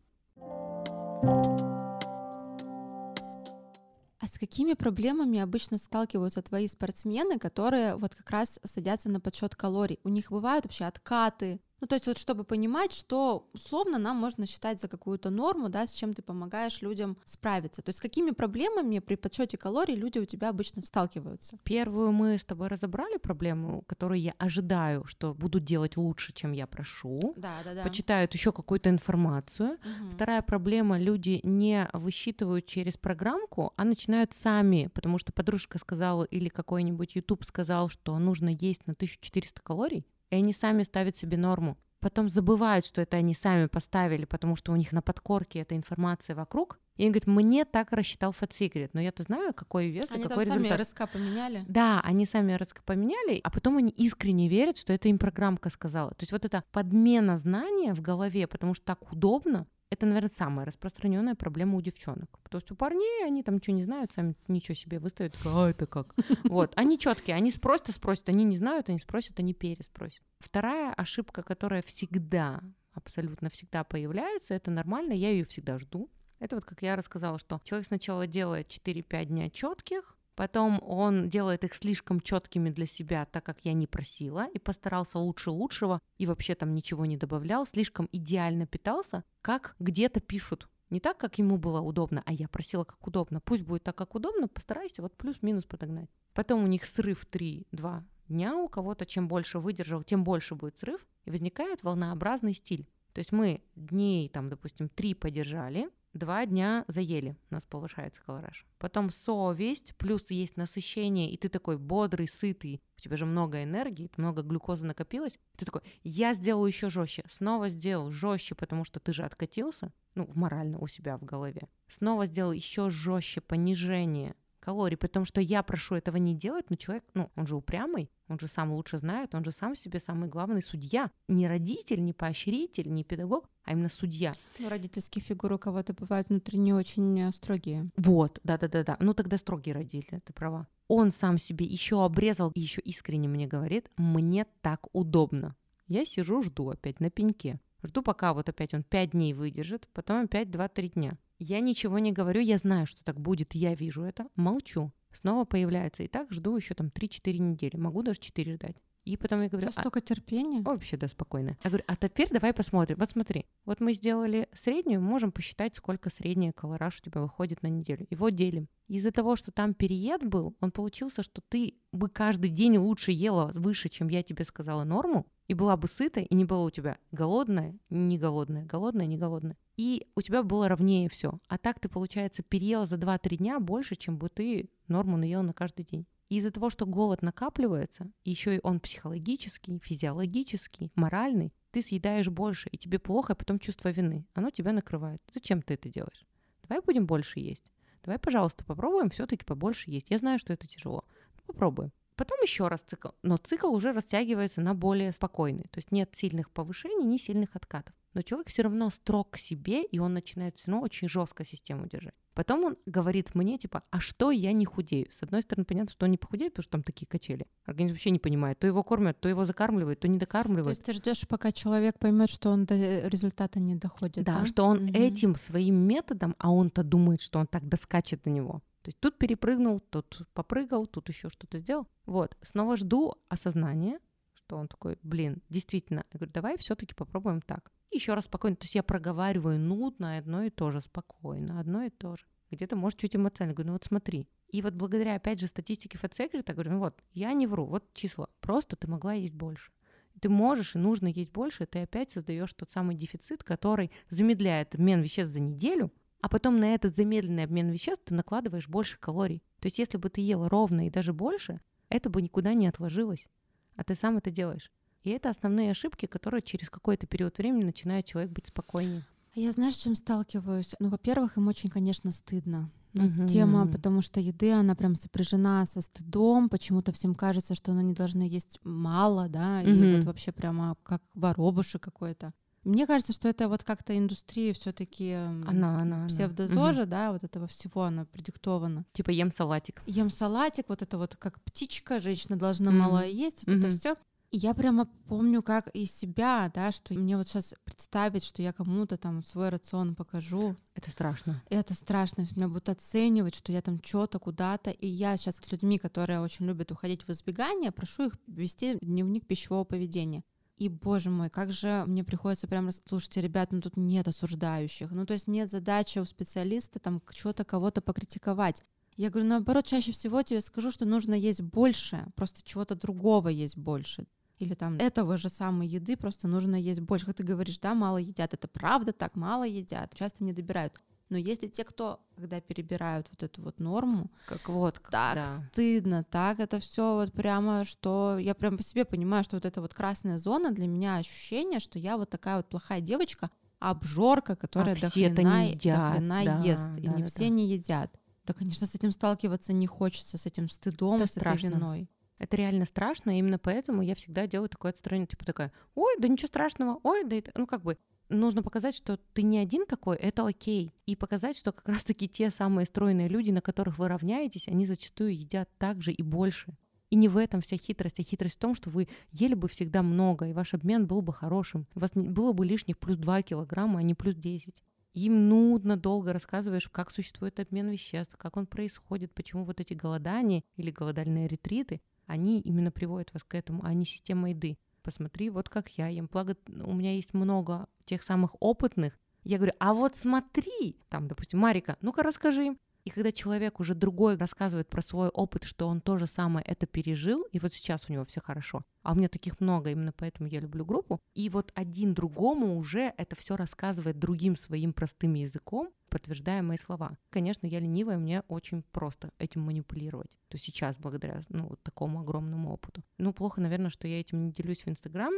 А с какими проблемами обычно сталкиваются твои спортсмены, которые вот как раз садятся на подсчет калорий? У них бывают вообще откаты, ну, то есть вот чтобы понимать, что условно нам можно считать за какую-то норму, да, с чем ты помогаешь людям справиться. То есть с какими проблемами при подсчете калорий люди у тебя обычно сталкиваются? Первую мы с тобой разобрали проблему, которую я ожидаю, что буду делать лучше, чем я прошу. Да, да, да. Почитают еще какую-то информацию. Угу. Вторая проблема, люди не высчитывают через программку, а начинают сами, потому что подружка сказала или какой-нибудь YouTube сказал, что нужно есть на 1400 калорий, и они сами ставят себе норму. Потом забывают, что это они сами поставили, потому что у них на подкорке эта информация вокруг. И они говорят, мне так рассчитал Fat Secret, но я-то знаю, какой вес они и какой там результат. сами РСК поменяли? Да, они сами РСК поменяли, а потом они искренне верят, что это им программка сказала. То есть вот эта подмена знания в голове, потому что так удобно, это, наверное, самая распространенная проблема у девчонок. То есть у парней они там ничего не знают, сами ничего себе выставят, а это как? Вот, они четкие, они просто спросят, они не знают, они спросят, они переспросят. Вторая ошибка, которая всегда, абсолютно всегда появляется, это нормально, я ее всегда жду. Это вот как я рассказала, что человек сначала делает 4-5 дня четких, Потом он делает их слишком четкими для себя, так как я не просила, и постарался лучше лучшего, и вообще там ничего не добавлял, слишком идеально питался, как где-то пишут. Не так, как ему было удобно, а я просила, как удобно. Пусть будет так, как удобно, постарайся вот плюс-минус подогнать. Потом у них срыв 3-2 дня, у кого-то чем больше выдержал, тем больше будет срыв, и возникает волнообразный стиль. То есть мы дней, там, допустим, три подержали, два дня заели, у нас повышается колораж. Потом совесть, плюс есть насыщение, и ты такой бодрый, сытый, у тебя же много энергии, много глюкозы накопилось. Ты такой, я сделаю еще жестче, снова сделал жестче, потому что ты же откатился, ну, морально у себя в голове. Снова сделал еще жестче понижение, калорий, потому что я прошу этого не делать, но человек, ну, он же упрямый, он же сам лучше знает, он же сам себе самый главный судья. Не родитель, не поощритель, не педагог, а именно судья. Ну, родительские фигуры у кого-то бывают внутренне очень э, строгие. Вот, да-да-да-да. Ну, тогда строгий родитель, ты права. Он сам себе еще обрезал и еще искренне мне говорит, мне так удобно. Я сижу, жду опять на пеньке. Жду, пока вот опять он 5 дней выдержит, потом опять 2-3 дня. Я ничего не говорю, я знаю, что так будет, я вижу это, молчу. Снова появляется. И так жду еще там 3-4 недели. Могу даже 4 ждать. И потом я говорю... У столько а... терпения? Вообще, да, спокойно. Я говорю, а теперь давай посмотрим. Вот смотри, вот мы сделали среднюю, можем посчитать, сколько средняя колораж у тебя выходит на неделю. Его делим. Из-за того, что там переед был, он получился, что ты бы каждый день лучше ела выше, чем я тебе сказала норму, и была бы сытая, и не была у тебя голодная, не голодная, голодная, не голодная. И у тебя было ровнее все. А так ты, получается, переела за 2-3 дня больше, чем бы ты норму наела на каждый день. И из-за того, что голод накапливается, еще и он психологический, физиологический, моральный, ты съедаешь больше, и тебе плохо, а потом чувство вины. Оно тебя накрывает. Зачем ты это делаешь? Давай будем больше есть. Давай, пожалуйста, попробуем все-таки побольше есть. Я знаю, что это тяжело. Но попробуем. Потом еще раз цикл. Но цикл уже растягивается на более спокойный. То есть нет сильных повышений, ни сильных откатов. Но человек все равно строг к себе, и он начинает все равно очень жестко систему держать. Потом он говорит мне, типа, а что я не худею? С одной стороны, понятно, что он не похудеет, потому что там такие качели. Организм вообще не понимает. То его кормят, то его закармливают, то не докармливают. То есть ты ждешь, пока человек поймет, что он до результата не доходит. Да, да? что он угу. этим своим методом, а он-то думает, что он так доскачет на него. То есть тут перепрыгнул, тут попрыгал, тут еще что-то сделал. Вот, снова жду осознания, что он такой, блин, действительно. Я говорю, давай все-таки попробуем так. Еще раз спокойно. То есть я проговариваю нудно одно и то же, спокойно, одно и то же. Где-то, может, чуть эмоционально. Говорю, ну вот смотри. И вот благодаря, опять же, статистике я говорю, ну вот, я не вру, вот числа. Просто ты могла есть больше. Ты можешь и нужно есть больше, ты опять создаешь тот самый дефицит, который замедляет обмен веществ за неделю, а потом на этот замедленный обмен веществ ты накладываешь больше калорий. То есть если бы ты ела ровно и даже больше, это бы никуда не отложилось, а ты сам это делаешь. И это основные ошибки, которые через какой-то период времени начинает человек быть спокойнее. Я знаешь, с чем сталкиваюсь? Ну, во-первых, им очень, конечно, стыдно. Ну, угу. Тема, потому что еды, она прям сопряжена со стыдом. Почему-то всем кажется, что они должны есть мало, да, угу. и вот вообще прямо как воробушек какой-то. Мне кажется, что это вот как-то индустрия все-таки она, она, псевдозожа, угу. да, вот этого всего она продиктована. Типа ем салатик. Ем салатик, вот это вот как птичка, женщина должна угу. мало есть, вот угу. это все. И я прямо помню, как из себя, да, что мне вот сейчас представить, что я кому-то там свой рацион покажу. Это страшно. Это страшно. Меня будут оценивать, что я там что-то куда-то. И я сейчас с людьми, которые очень любят уходить в избегание, прошу их вести дневник пищевого поведения. И, боже мой, как же мне приходится прямо слушайте, ребят, ну тут нет осуждающих. Ну, то есть нет задачи у специалиста там что-то кого-то покритиковать. Я говорю, наоборот, чаще всего тебе скажу, что нужно есть больше, просто чего-то другого есть больше. Или там этого же самой еды просто нужно есть больше. Как ты говоришь, да, мало едят. Это правда так, мало едят, часто не добирают. Но если те, кто, когда перебирают вот эту вот норму, как вот, так да. стыдно, так это все вот прямо, что я прям по себе понимаю, что вот эта вот красная зона для меня ощущение, что я вот такая вот плохая девочка, обжорка, которая а до хрена, едят, до хрена да, ест, да, и не да, все да. не едят. Да, конечно, с этим сталкиваться не хочется, с этим стыдом, это с страшно. этой виной. Это реально страшно, и именно поэтому я всегда делаю такое отстранение, типа такая, ой, да ничего страшного, ой, да это, ну как бы, нужно показать, что ты не один такой, это окей. И показать, что как раз-таки те самые стройные люди, на которых вы равняетесь, они зачастую едят так же и больше. И не в этом вся хитрость, а хитрость в том, что вы ели бы всегда много, и ваш обмен был бы хорошим. У вас было бы лишних плюс 2 килограмма, а не плюс 10. Им нудно долго рассказываешь, как существует обмен веществ, как он происходит, почему вот эти голодания или голодальные ретриты, они именно приводят вас к этому, а не система еды посмотри, вот как я ем. Благо, у меня есть много тех самых опытных. Я говорю, а вот смотри, там, допустим, Марика, ну-ка расскажи им. И когда человек уже другой рассказывает про свой опыт, что он то же самое это пережил, и вот сейчас у него все хорошо. А у меня таких много, именно поэтому я люблю группу. И вот один другому уже это все рассказывает другим своим простым языком, подтверждая мои слова. Конечно, я ленивая, мне очень просто этим манипулировать. То сейчас, благодаря ну, вот такому огромному опыту. Ну, плохо, наверное, что я этим не делюсь в Инстаграм,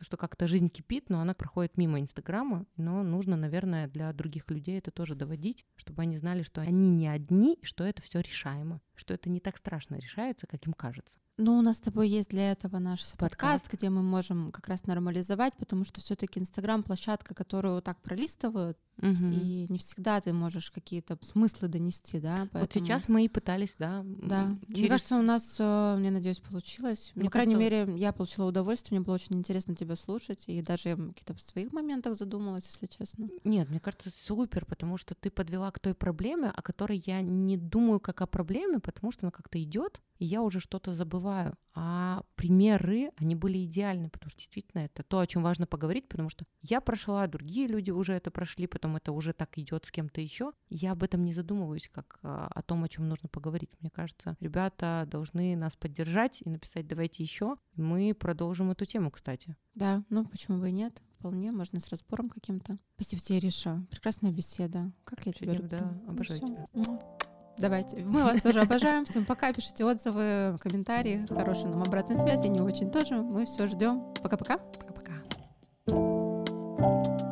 что как-то жизнь кипит, но она проходит мимо Инстаграма, но нужно, наверное, для других людей это тоже доводить, чтобы они знали, что они не одни, что это все решаемо, что это не так страшно решается, как им кажется. Ну, у нас с тобой есть для этого наш подкаст, подкаст где мы можем как раз нормализовать, потому что все-таки Инстаграм площадка, которую так пролистывают, угу. и не всегда ты можешь какие-то смыслы донести, да. Поэтому... Вот сейчас мы и пытались, да. Да. Через... Мне кажется, у нас, э, мне надеюсь, получилось. Мне ну, крайней мере, я получила удовольствие, мне было очень интересно тебя слушать, и даже я какие-то в своих моментах задумалась, если честно. Нет, мне кажется, супер, потому что ты подвела к той проблеме, о которой я не думаю как о проблеме, потому что она как-то идет, и я уже что-то забываю. А примеры, они были идеальны, потому что действительно это то, о чем важно поговорить, потому что я прошла, другие люди уже это прошли, потом это уже так идет с кем-то еще. Я об этом не задумываюсь, как а, о том, о чем нужно поговорить. Мне кажется, ребята должны нас поддержать и написать «давайте еще». Мы продолжим эту тему, кстати. Да, ну почему бы и нет? Вполне, можно с разбором каким-то. Спасибо тебе, Риша. Прекрасная беседа. Как я тебя люблю. Да, обожаю ну, тебя. Давайте. Мы вас тоже обожаем. Всем пока. Пишите отзывы, комментарии. Хорошую нам обратную связь. И не очень тоже. Мы все ждем. Пока-пока. Пока-пока. thank you